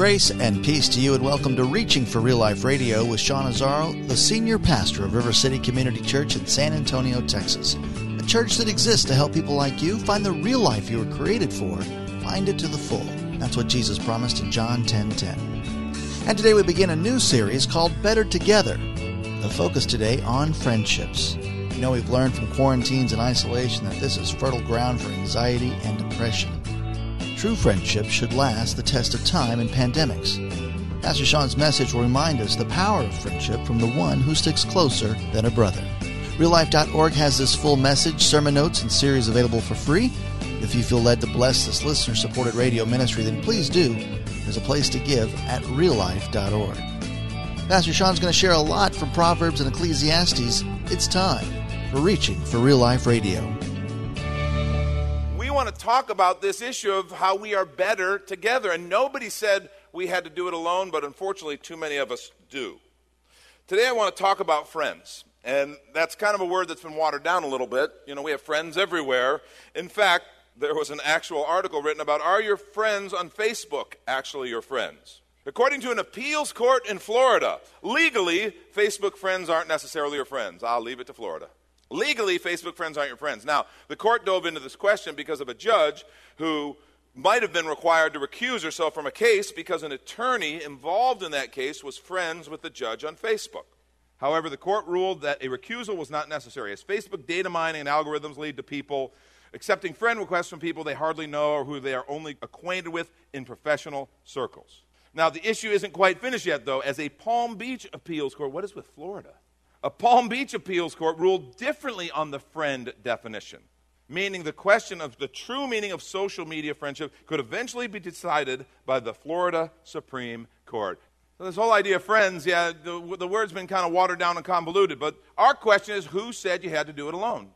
Grace and peace to you, and welcome to Reaching for Real Life Radio with Sean Azzaro, the senior pastor of River City Community Church in San Antonio, Texas. A church that exists to help people like you find the real life you were created for, find it to the full. That's what Jesus promised in John 10:10. 10, 10. And today we begin a new series called Better Together. The focus today on friendships. You know, we've learned from quarantines and isolation that this is fertile ground for anxiety and depression. True friendship should last the test of time and pandemics. Pastor Sean's message will remind us the power of friendship from the one who sticks closer than a brother. RealLife.org has this full message, sermon notes, and series available for free. If you feel led to bless this listener supported radio ministry, then please do. There's a place to give at reallife.org. Pastor Sean's going to share a lot from Proverbs and Ecclesiastes. It's time for Reaching for Real Life Radio want to talk about this issue of how we are better together. And nobody said we had to do it alone, but unfortunately, too many of us do. Today, I want to talk about friends. And that's kind of a word that's been watered down a little bit. You know, we have friends everywhere. In fact, there was an actual article written about are your friends on Facebook actually your friends? According to an appeals court in Florida, legally, Facebook friends aren't necessarily your friends. I'll leave it to Florida. Legally, Facebook friends aren't your friends. Now, the court dove into this question because of a judge who might have been required to recuse herself from a case because an attorney involved in that case was friends with the judge on Facebook. However, the court ruled that a recusal was not necessary, as Facebook data mining and algorithms lead to people accepting friend requests from people they hardly know or who they are only acquainted with in professional circles. Now, the issue isn't quite finished yet, though, as a Palm Beach appeals court. What is with Florida? A Palm Beach appeals court ruled differently on the friend definition, meaning the question of the true meaning of social media friendship could eventually be decided by the Florida Supreme Court. So, this whole idea of friends, yeah, the, the word's been kind of watered down and convoluted, but our question is who said you had to do it alone?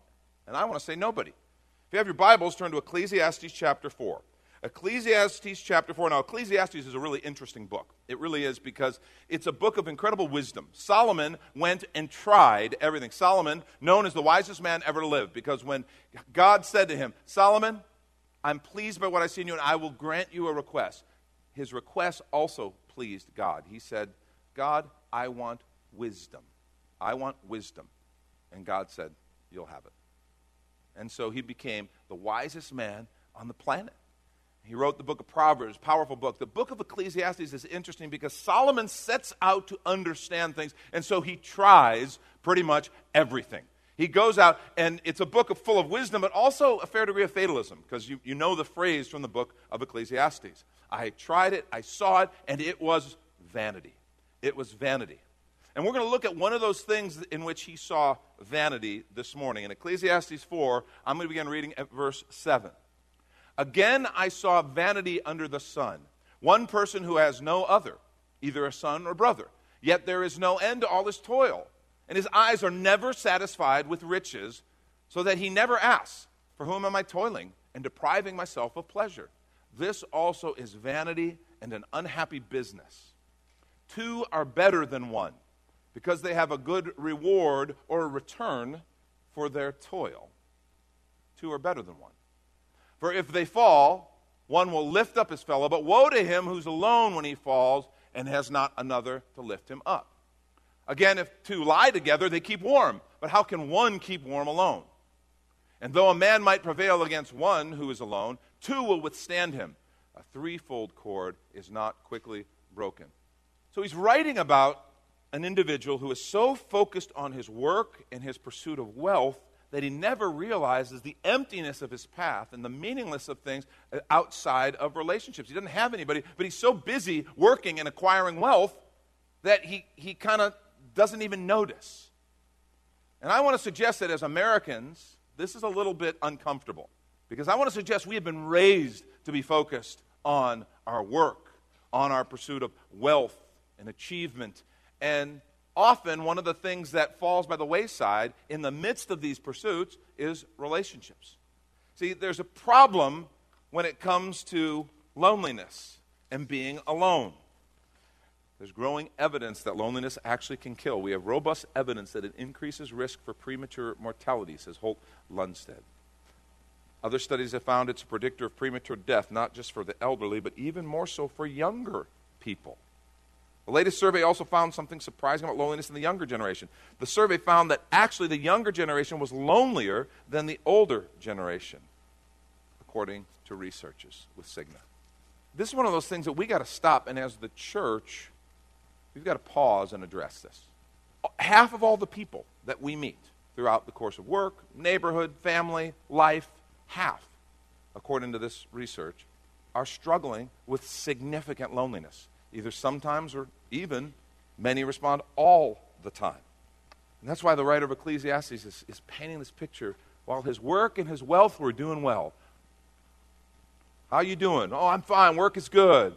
And I want to say nobody. If you have your Bibles, turn to Ecclesiastes chapter 4. Ecclesiastes chapter 4. Now, Ecclesiastes is a really interesting book. It really is because it's a book of incredible wisdom. Solomon went and tried everything. Solomon, known as the wisest man ever to live, because when God said to him, Solomon, I'm pleased by what I see in you, and I will grant you a request. His request also pleased God. He said, God, I want wisdom. I want wisdom. And God said, You'll have it. And so he became the wisest man on the planet. He wrote the book of Proverbs, powerful book. The book of Ecclesiastes is interesting because Solomon sets out to understand things, and so he tries pretty much everything. He goes out, and it's a book full of wisdom, but also a fair degree of fatalism, because you, you know the phrase from the book of Ecclesiastes. I tried it, I saw it, and it was vanity. It was vanity. And we're going to look at one of those things in which he saw vanity this morning. In Ecclesiastes 4, I'm going to begin reading at verse 7. Again, I saw vanity under the sun, one person who has no other, either a son or brother. Yet there is no end to all his toil, and his eyes are never satisfied with riches, so that he never asks, For whom am I toiling and depriving myself of pleasure? This also is vanity and an unhappy business. Two are better than one, because they have a good reward or a return for their toil. Two are better than one. For if they fall, one will lift up his fellow, but woe to him who's alone when he falls and has not another to lift him up. Again, if two lie together, they keep warm. But how can one keep warm alone? And though a man might prevail against one who is alone, two will withstand him. A threefold cord is not quickly broken. So he's writing about an individual who is so focused on his work and his pursuit of wealth that he never realizes the emptiness of his path and the meaningless of things outside of relationships. He doesn't have anybody, but he's so busy working and acquiring wealth that he, he kind of doesn't even notice. And I want to suggest that as Americans, this is a little bit uncomfortable. Because I want to suggest we have been raised to be focused on our work, on our pursuit of wealth and achievement. And often, one of the things that falls by the wayside in the midst of these pursuits is relationships. See, there's a problem when it comes to loneliness and being alone. There's growing evidence that loneliness actually can kill. We have robust evidence that it increases risk for premature mortality, says Holt Lunstad. Other studies have found it's a predictor of premature death, not just for the elderly, but even more so for younger people. The latest survey also found something surprising about loneliness in the younger generation. The survey found that actually the younger generation was lonelier than the older generation, according to researchers with Cigna. This is one of those things that we got to stop, and as the church, we've got to pause and address this. Half of all the people that we meet throughout the course of work, neighborhood, family, life, half, according to this research, are struggling with significant loneliness, either sometimes or even many respond all the time. And that's why the writer of Ecclesiastes is, is painting this picture. While his work and his wealth were doing well, how are you doing? Oh, I'm fine. Work is good.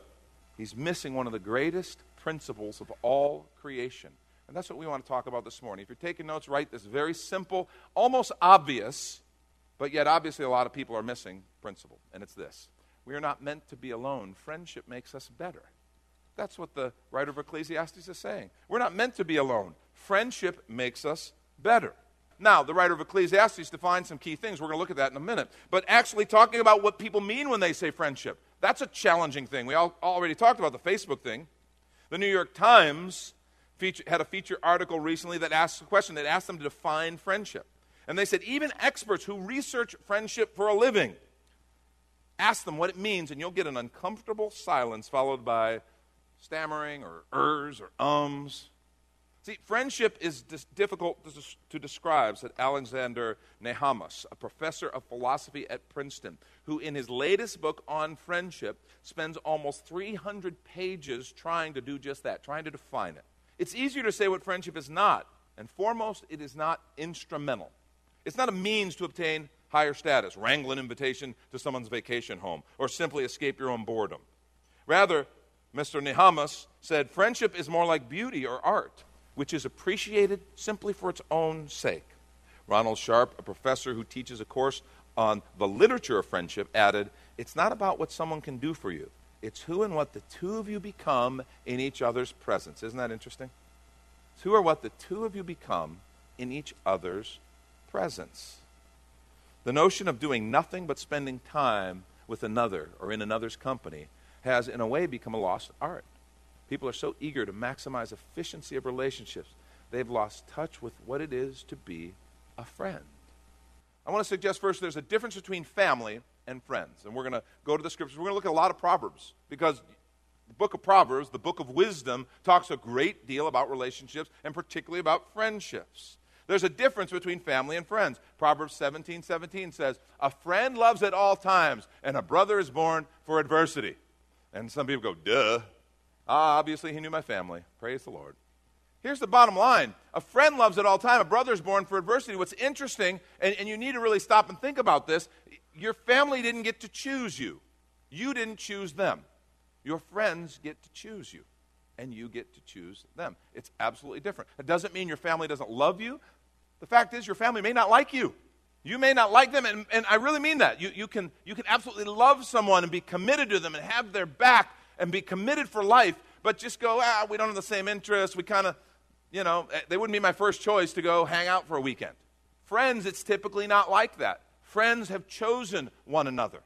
He's missing one of the greatest principles of all creation. And that's what we want to talk about this morning. If you're taking notes, write this very simple, almost obvious but yet, obviously, a lot of people are missing principle, and it's this We are not meant to be alone. Friendship makes us better. That's what the writer of Ecclesiastes is saying. We're not meant to be alone. Friendship makes us better. Now, the writer of Ecclesiastes defines some key things. We're going to look at that in a minute. But actually, talking about what people mean when they say friendship, that's a challenging thing. We all, already talked about the Facebook thing. The New York Times feature, had a feature article recently that asked a question that asked them to define friendship. And they said, even experts who research friendship for a living, ask them what it means, and you'll get an uncomfortable silence followed by stammering or ers or ums. See, friendship is dis- difficult to, to, describe, said Alexander Nehamas, a professor of philosophy at Princeton, who in his latest book on friendship spends almost 300 pages trying to do just that, trying to define it. It's easier to say what friendship is not, and foremost, it is not instrumental. It's not a means to obtain higher status, wrangle an invitation to someone's vacation home, or simply escape your own boredom. Rather, Mr. Nehamas said, friendship is more like beauty or art, which is appreciated simply for its own sake. Ronald Sharp, a professor who teaches a course on the literature of friendship, added, It's not about what someone can do for you, it's who and what the two of you become in each other's presence. Isn't that interesting? It's who or what the two of you become in each other's presence. The notion of doing nothing but spending time with another or in another's company has, in a way, become a lost art. People are so eager to maximize efficiency of relationships, they've lost touch with what it is to be a friend. I want to suggest first there's a difference between family and friends. And we're going to go to the scriptures. We're going to look at a lot of Proverbs because the book of Proverbs, the book of wisdom, talks a great deal about relationships and particularly about friendships. There's a difference between family and friends. Proverbs 17 17 says, A friend loves at all times, and a brother is born for adversity. And some people go, duh. Ah, obviously, he knew my family. Praise the Lord. Here's the bottom line a friend loves at all time, a brother is born for adversity. What's interesting, and, and you need to really stop and think about this your family didn't get to choose you, you didn't choose them. Your friends get to choose you and you get to choose them. It's absolutely different. It doesn't mean your family doesn't love you. The fact is, your family may not like you. You may not like them, and, and I really mean that. You, you, can, you can absolutely love someone and be committed to them and have their back and be committed for life, but just go, ah, we don't have the same interests. We kind of, you know, eh, they wouldn't be my first choice to go hang out for a weekend. Friends, it's typically not like that. Friends have chosen one another.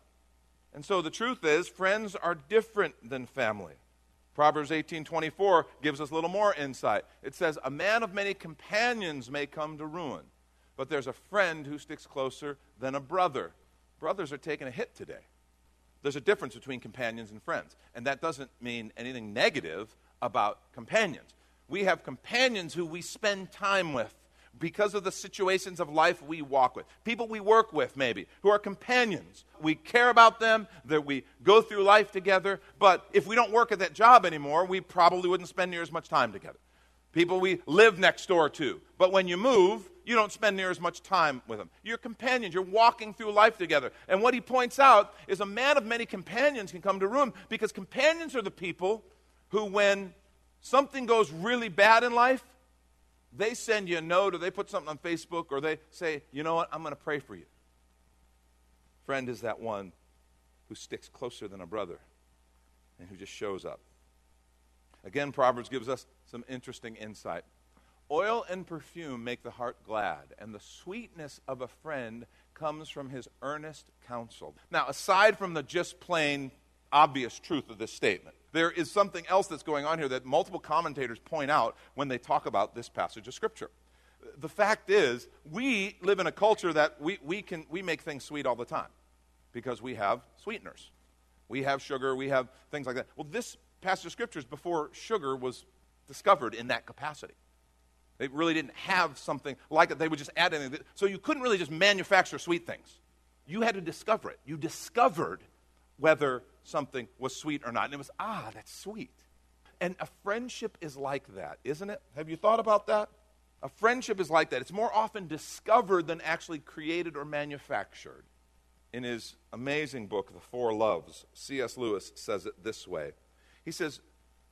And so the truth is, friends are different than family. Proverbs 18:24 gives us a little more insight. It says, "A man of many companions may come to ruin, but there's a friend who sticks closer than a brother." Brothers are taking a hit today. There's a difference between companions and friends, and that doesn't mean anything negative about companions. We have companions who we spend time with because of the situations of life we walk with. People we work with, maybe, who are companions. We care about them, that we go through life together, but if we don't work at that job anymore, we probably wouldn't spend near as much time together. People we live next door to. But when you move, you don't spend near as much time with them. You're companions. You're walking through life together. And what he points out is a man of many companions can come to ruin because companions are the people who, when something goes really bad in life, they send you a note or they put something on Facebook or they say, you know what, I'm going to pray for you. Friend is that one who sticks closer than a brother and who just shows up. Again, Proverbs gives us some interesting insight. Oil and perfume make the heart glad, and the sweetness of a friend comes from his earnest counsel. Now, aside from the just plain obvious truth of this statement, there is something else that's going on here that multiple commentators point out when they talk about this passage of Scripture. The fact is, we live in a culture that we, we, can, we make things sweet all the time because we have sweeteners. We have sugar, we have things like that. Well, this passage of Scripture before sugar was discovered in that capacity. They really didn't have something like it. They would just add anything. So you couldn't really just manufacture sweet things. You had to discover it. You discovered whether something was sweet or not. And it was, ah, that's sweet. And a friendship is like that, isn't it? Have you thought about that? A friendship is like that. It's more often discovered than actually created or manufactured. In his amazing book, The Four Loves, C.S. Lewis says it this way He says,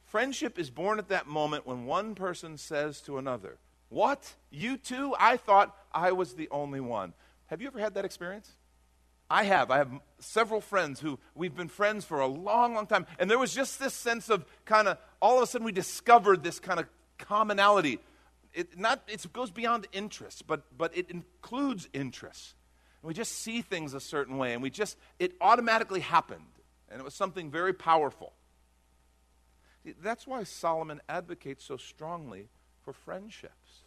Friendship is born at that moment when one person says to another, What? You too? I thought I was the only one. Have you ever had that experience? I have. I have several friends who we've been friends for a long, long time. And there was just this sense of kind of, all of a sudden we discovered this kind of commonality. It, not, it goes beyond interest, but, but it includes interests. And we just see things a certain way, and we just, it automatically happened. And it was something very powerful. That's why Solomon advocates so strongly for friendships.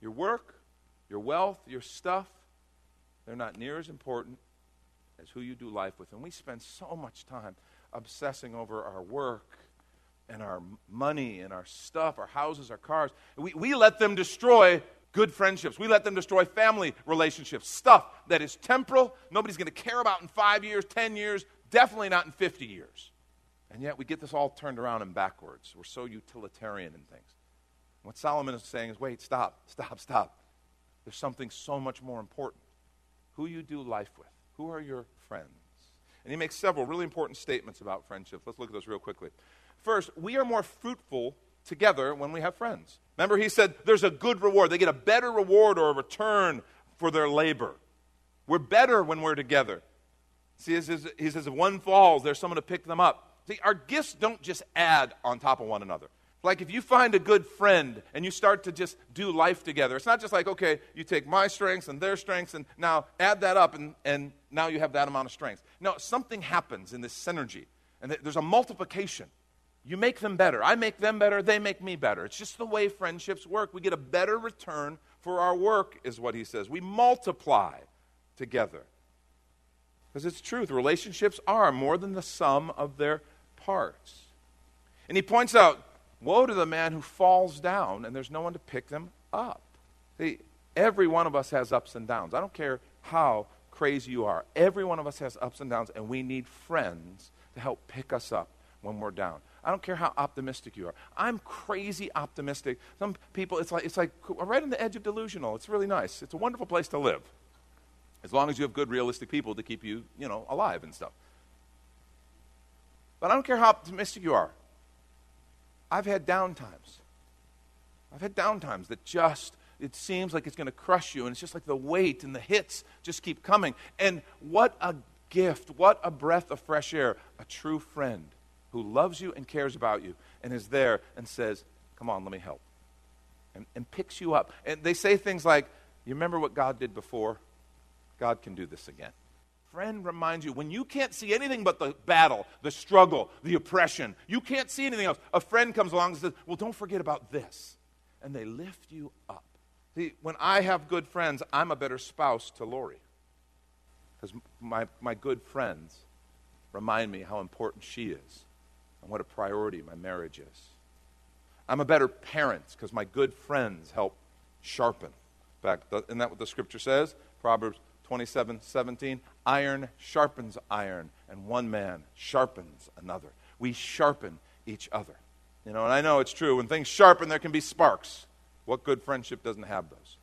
Your work, your wealth, your stuff, they're not near as important as who you do life with. And we spend so much time obsessing over our work and our money and our stuff, our houses, our cars. We, we let them destroy good friendships. We let them destroy family relationships, stuff that is temporal, nobody's going to care about in five years, 10 years, definitely not in 50 years. And yet we get this all turned around and backwards. We're so utilitarian in things. What Solomon is saying is wait, stop, stop, stop. There's something so much more important. Who you do life with, who are your friends? And he makes several really important statements about friendship. Let's look at those real quickly. First, we are more fruitful together when we have friends. Remember, he said there's a good reward. They get a better reward or a return for their labor. We're better when we're together. See, he says, if one falls, there's someone to pick them up. See, our gifts don't just add on top of one another. Like if you find a good friend and you start to just do life together, it's not just like, okay, you take my strengths and their strengths and now add that up and, and now you have that amount of strength. No, something happens in this synergy and there's a multiplication. You make them better. I make them better. They make me better. It's just the way friendships work. We get a better return for our work, is what he says. We multiply together. Because it's truth. Relationships are more than the sum of their And he points out woe to the man who falls down and there's no one to pick them up. See, every one of us has ups and downs. I don't care how crazy you are. Every one of us has ups and downs, and we need friends to help pick us up when we're down. I don't care how optimistic you are. I'm crazy optimistic. Some people, it's like, it's like right on the edge of delusional. It's really nice. It's a wonderful place to live. As long as you have good, realistic people to keep you, you know, alive and stuff. But I don't care how optimistic you are. I've had down times. I've had down times that just, it seems like it's going to crush you, and it's just like the weight and the hits just keep coming. And what a gift, what a breath of fresh air. A true friend who loves you and cares about you and is there and says, Come on, let me help. And, and picks you up. And they say things like, You remember what God did before? God can do this again friend reminds you when you can't see anything but the battle, the struggle, the oppression, you can't see anything else. A friend comes along and says, Well, don't forget about this. And they lift you up. See, when I have good friends, I'm a better spouse to Lori. Because my, my good friends remind me how important she is and what a priority my marriage is. I'm a better parent because my good friends help sharpen. In fact, isn't that what the scripture says? Proverbs 27 17. Iron sharpens iron, and one man sharpens another. We sharpen each other. You know, and I know it's true. When things sharpen, there can be sparks. What good friendship doesn't have those?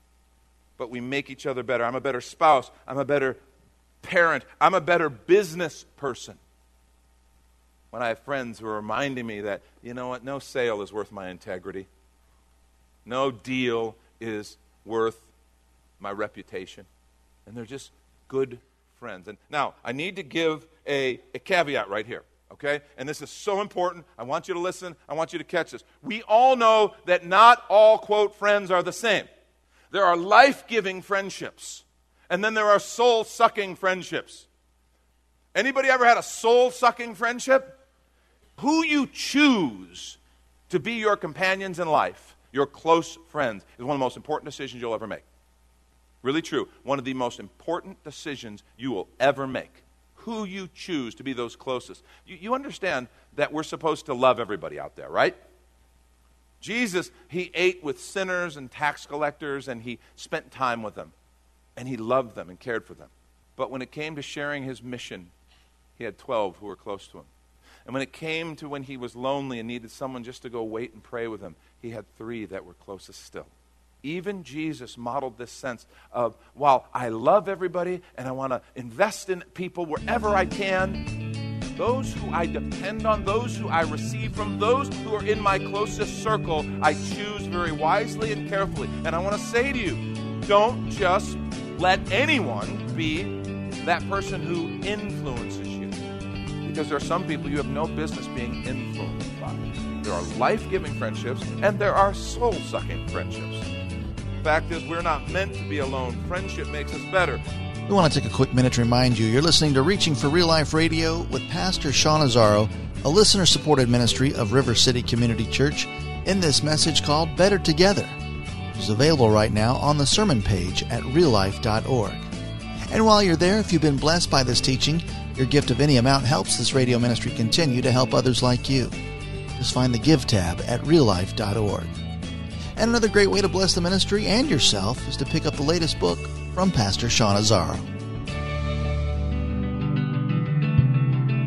but we make each other better. I'm a better spouse. I'm a better parent. I'm a better business person. When I have friends who are reminding me that, you know what, no sale is worth my integrity, no deal is worth my reputation. And they're just good friends. And now, I need to give a, a caveat right here okay? And this is so important. I want you to listen. I want you to catch this. We all know that not all, quote, friends are the same. There are life giving friendships, and then there are soul sucking friendships. Anybody ever had a soul sucking friendship? Who you choose to be your companions in life, your close friends, is one of the most important decisions you'll ever make. Really true. One of the most important decisions you will ever make who you choose to be those closest. You, you understand that we're supposed to love everybody out there, right? Jesus, he ate with sinners and tax collectors, and he spent time with them, and he loved them and cared for them. But when it came to sharing his mission, he had 12 who were close to him. And when it came to when he was lonely and needed someone just to go wait and pray with him, he had three that were closest still. Even Jesus modeled this sense of, while I love everybody and I want to invest in people wherever I can, those who I depend on, those who I receive from, those who are in my closest circle, I choose very wisely and carefully. And I want to say to you, don't just let anyone be that person who influences you. Because there are some people you have no business being influenced by. There are life giving friendships and there are soul sucking friendships fact is, we're not meant to be alone. Friendship makes us better. We want to take a quick minute to remind you you're listening to Reaching for Real Life Radio with Pastor Sean Azzaro, a listener supported ministry of River City Community Church, in this message called Better Together, which is available right now on the sermon page at reallife.org. And while you're there, if you've been blessed by this teaching, your gift of any amount helps this radio ministry continue to help others like you. Just find the Give tab at reallife.org. And another great way to bless the ministry and yourself is to pick up the latest book from Pastor Sean Azzaro.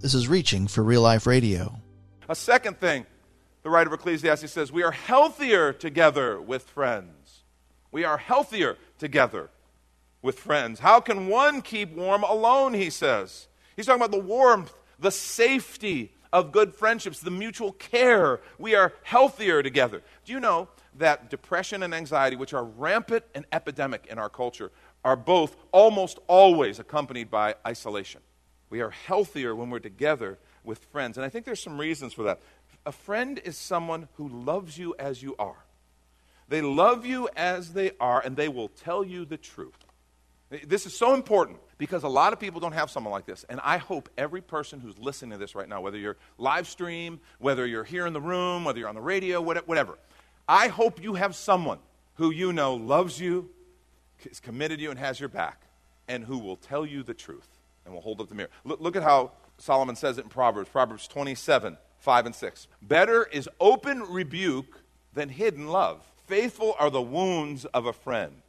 this is Reaching for Real Life Radio. A second thing, the writer of Ecclesiastes says, we are healthier together with friends. We are healthier together with friends. How can one keep warm alone, he says? He's talking about the warmth, the safety of good friendships, the mutual care. We are healthier together. Do you know that depression and anxiety, which are rampant and epidemic in our culture, are both almost always accompanied by isolation? We are healthier when we're together with friends. And I think there's some reasons for that. A friend is someone who loves you as you are. They love you as they are, and they will tell you the truth. This is so important because a lot of people don't have someone like this. And I hope every person who's listening to this right now, whether you're live stream, whether you're here in the room, whether you're on the radio, whatever, I hope you have someone who you know loves you, is committed to you, and has your back, and who will tell you the truth and we'll hold up the mirror. Look, look at how Solomon says it in Proverbs, Proverbs 27, 5 and 6. Better is open rebuke than hidden love. Faithful are the wounds of a friend.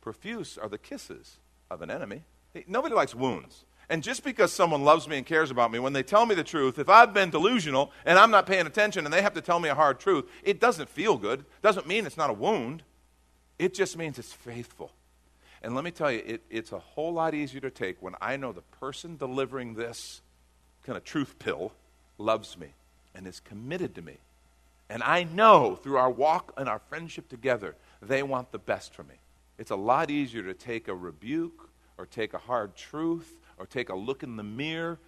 Profuse are the kisses of an enemy. Nobody likes wounds. And just because someone loves me and cares about me, when they tell me the truth, if I've been delusional and I'm not paying attention and they have to tell me a hard truth, it doesn't feel good. Doesn't mean it's not a wound. It just means it's faithful. And let me tell you, it, it's a whole lot easier to take when I know the person delivering this kind of truth pill loves me and is committed to me. And I know through our walk and our friendship together, they want the best for me. It's a lot easier to take a rebuke or take a hard truth or take a look in the mirror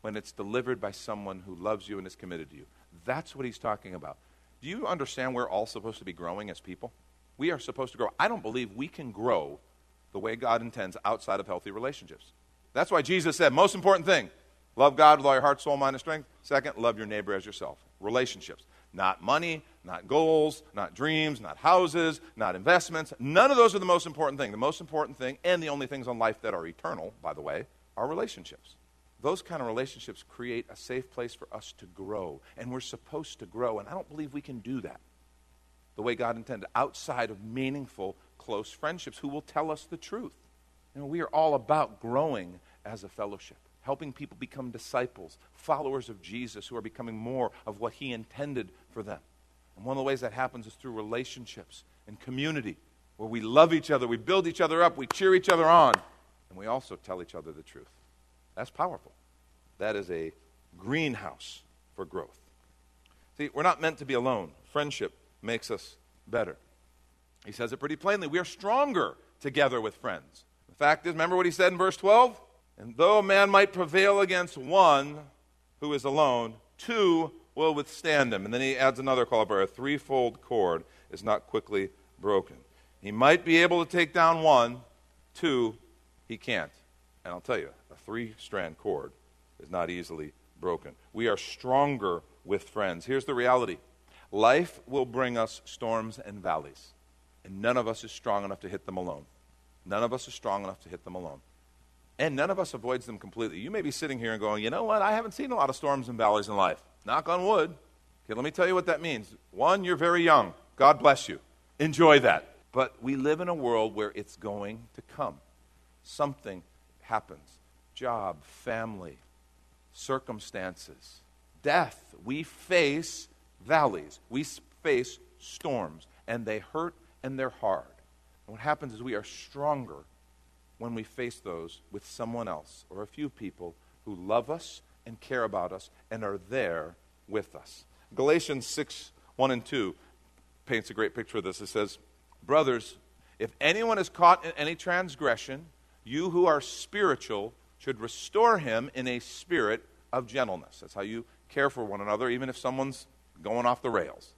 when it's delivered by someone who loves you and is committed to you. That's what he's talking about. Do you understand we're all supposed to be growing as people? We are supposed to grow. I don't believe we can grow the way God intends outside of healthy relationships. That's why Jesus said, most important thing, love God with all your heart, soul, mind, and strength. Second, love your neighbor as yourself. Relationships. Not money, not goals, not dreams, not houses, not investments. None of those are the most important thing. The most important thing, and the only things on life that are eternal, by the way, are relationships. Those kind of relationships create a safe place for us to grow, and we're supposed to grow, and I don't believe we can do that the way God intended, outside of meaningful, close friendships who will tell us the truth. You know, we are all about growing as a fellowship, helping people become disciples, followers of Jesus who are becoming more of what He intended for them. And one of the ways that happens is through relationships and community, where we love each other, we build each other up, we cheer each other on, and we also tell each other the truth. That's powerful. That is a greenhouse for growth. See, we're not meant to be alone. Friendship makes us better. He says it pretty plainly. We are stronger together with friends. The fact is, remember what he said in verse 12? And though a man might prevail against one who is alone, two will withstand him. And then he adds another qualifier a threefold cord is not quickly broken. He might be able to take down one, two, he can't. And I'll tell you, a three strand cord is not easily broken. We are stronger with friends. Here's the reality Life will bring us storms and valleys, and none of us is strong enough to hit them alone. None of us is strong enough to hit them alone. And none of us avoids them completely. You may be sitting here and going, you know what? I haven't seen a lot of storms and valleys in life. Knock on wood. Okay, let me tell you what that means. One, you're very young. God bless you. Enjoy that. But we live in a world where it's going to come. Something happens job, family, circumstances, death. We face valleys. We face storms, and they hurt and they're hard. And what happens is we are stronger when we face those with someone else or a few people who love us and care about us and are there with us. Galatians 6 1 and 2 paints a great picture of this. It says, Brothers, if anyone is caught in any transgression, you who are spiritual should restore him in a spirit of gentleness. That's how you care for one another, even if someone's going off the rails.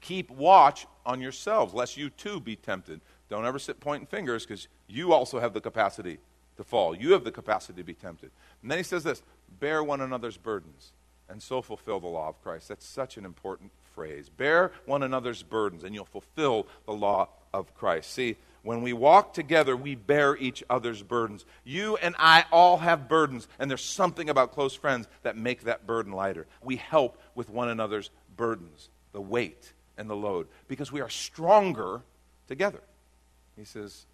Keep watch on yourselves, lest you too be tempted. Don't ever sit pointing fingers because you also have the capacity to fall. You have the capacity to be tempted. And then he says this bear one another's burdens and so fulfill the law of Christ. That's such an important phrase. Bear one another's burdens and you'll fulfill the law of Christ. See, when we walk together, we bear each other's burdens. You and I all have burdens, and there's something about close friends that make that burden lighter. We help with one another's burdens, the weight, and the load, because we are stronger together. He says,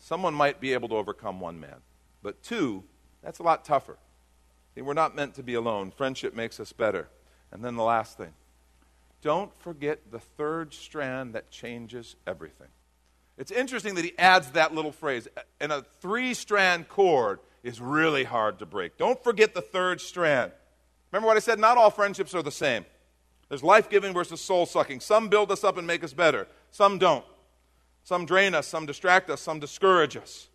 someone might be able to overcome one man, but two, that's a lot tougher. See, we're not meant to be alone. Friendship makes us better. And then the last thing don't forget the third strand that changes everything. It's interesting that he adds that little phrase. And a three strand cord is really hard to break. Don't forget the third strand. Remember what I said? Not all friendships are the same. There's life giving versus soul sucking. Some build us up and make us better, some don't. Some drain us, some distract us, some discourage us.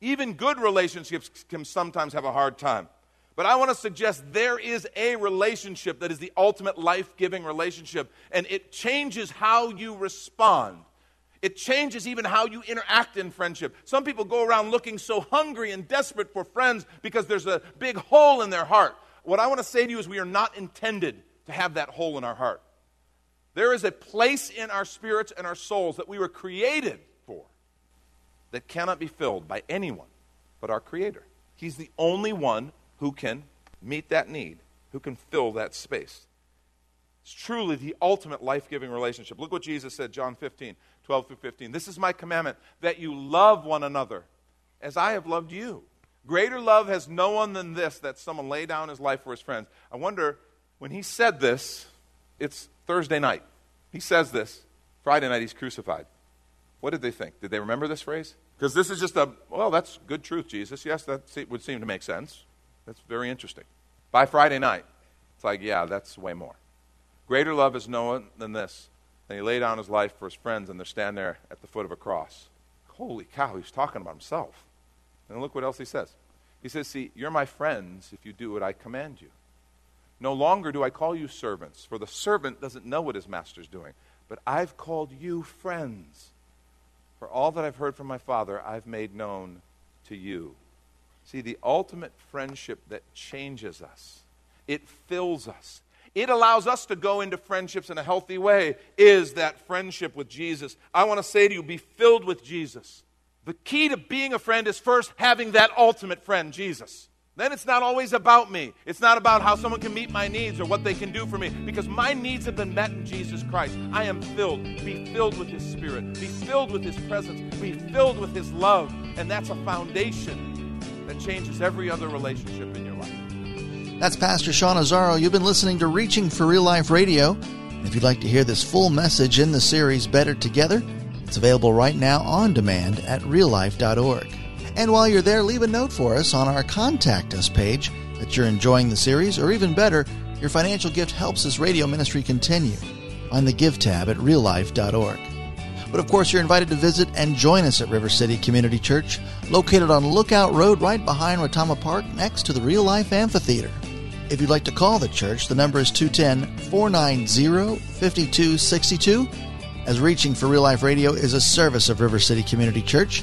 Even good relationships can sometimes have a hard time. But I want to suggest there is a relationship that is the ultimate life giving relationship, and it changes how you respond. It changes even how you interact in friendship. Some people go around looking so hungry and desperate for friends because there's a big hole in their heart. What I want to say to you is we are not intended to have that hole in our heart. There is a place in our spirits and our souls that we were created for that cannot be filled by anyone but our Creator. He's the only one who can meet that need, who can fill that space. It's truly the ultimate life giving relationship. Look what Jesus said, John 15, 12 through 15. This is my commandment, that you love one another as I have loved you. Greater love has no one than this, that someone lay down his life for his friends. I wonder when he said this, it's Thursday night. He says this. Friday night, he's crucified. What did they think? Did they remember this phrase? Because this is just a, well, that's good truth, Jesus. Yes, that would seem to make sense. That's very interesting. By Friday night, it's like, yeah, that's way more. Greater love is no one than this. And he laid down his life for his friends, and they're standing there at the foot of a cross. holy cow, he's talking about himself. And look what else he says. He says, See, you're my friends if you do what I command you. No longer do I call you servants, for the servant doesn't know what his master's doing. But I've called you friends. For all that I've heard from my Father, I've made known to you. See, the ultimate friendship that changes us, it fills us. It allows us to go into friendships in a healthy way, is that friendship with Jesus. I want to say to you, be filled with Jesus. The key to being a friend is first having that ultimate friend, Jesus. Then it's not always about me. It's not about how someone can meet my needs or what they can do for me because my needs have been met in Jesus Christ. I am filled. Be filled with His Spirit. Be filled with His presence. Be filled with His love. And that's a foundation that changes every other relationship in your life. That's Pastor Sean Azzaro. You've been listening to Reaching for Real Life Radio. If you'd like to hear this full message in the series Better Together, it's available right now on demand at reallife.org. And while you're there, leave a note for us on our Contact Us page that you're enjoying the series, or even better, your financial gift helps this radio ministry continue. On the Give tab at reallife.org. But of course, you're invited to visit and join us at River City Community Church, located on Lookout Road right behind Retama Park next to the Real Life Amphitheater. If you'd like to call the church, the number is 210 490 5262, as Reaching for Real Life Radio is a service of River City Community Church.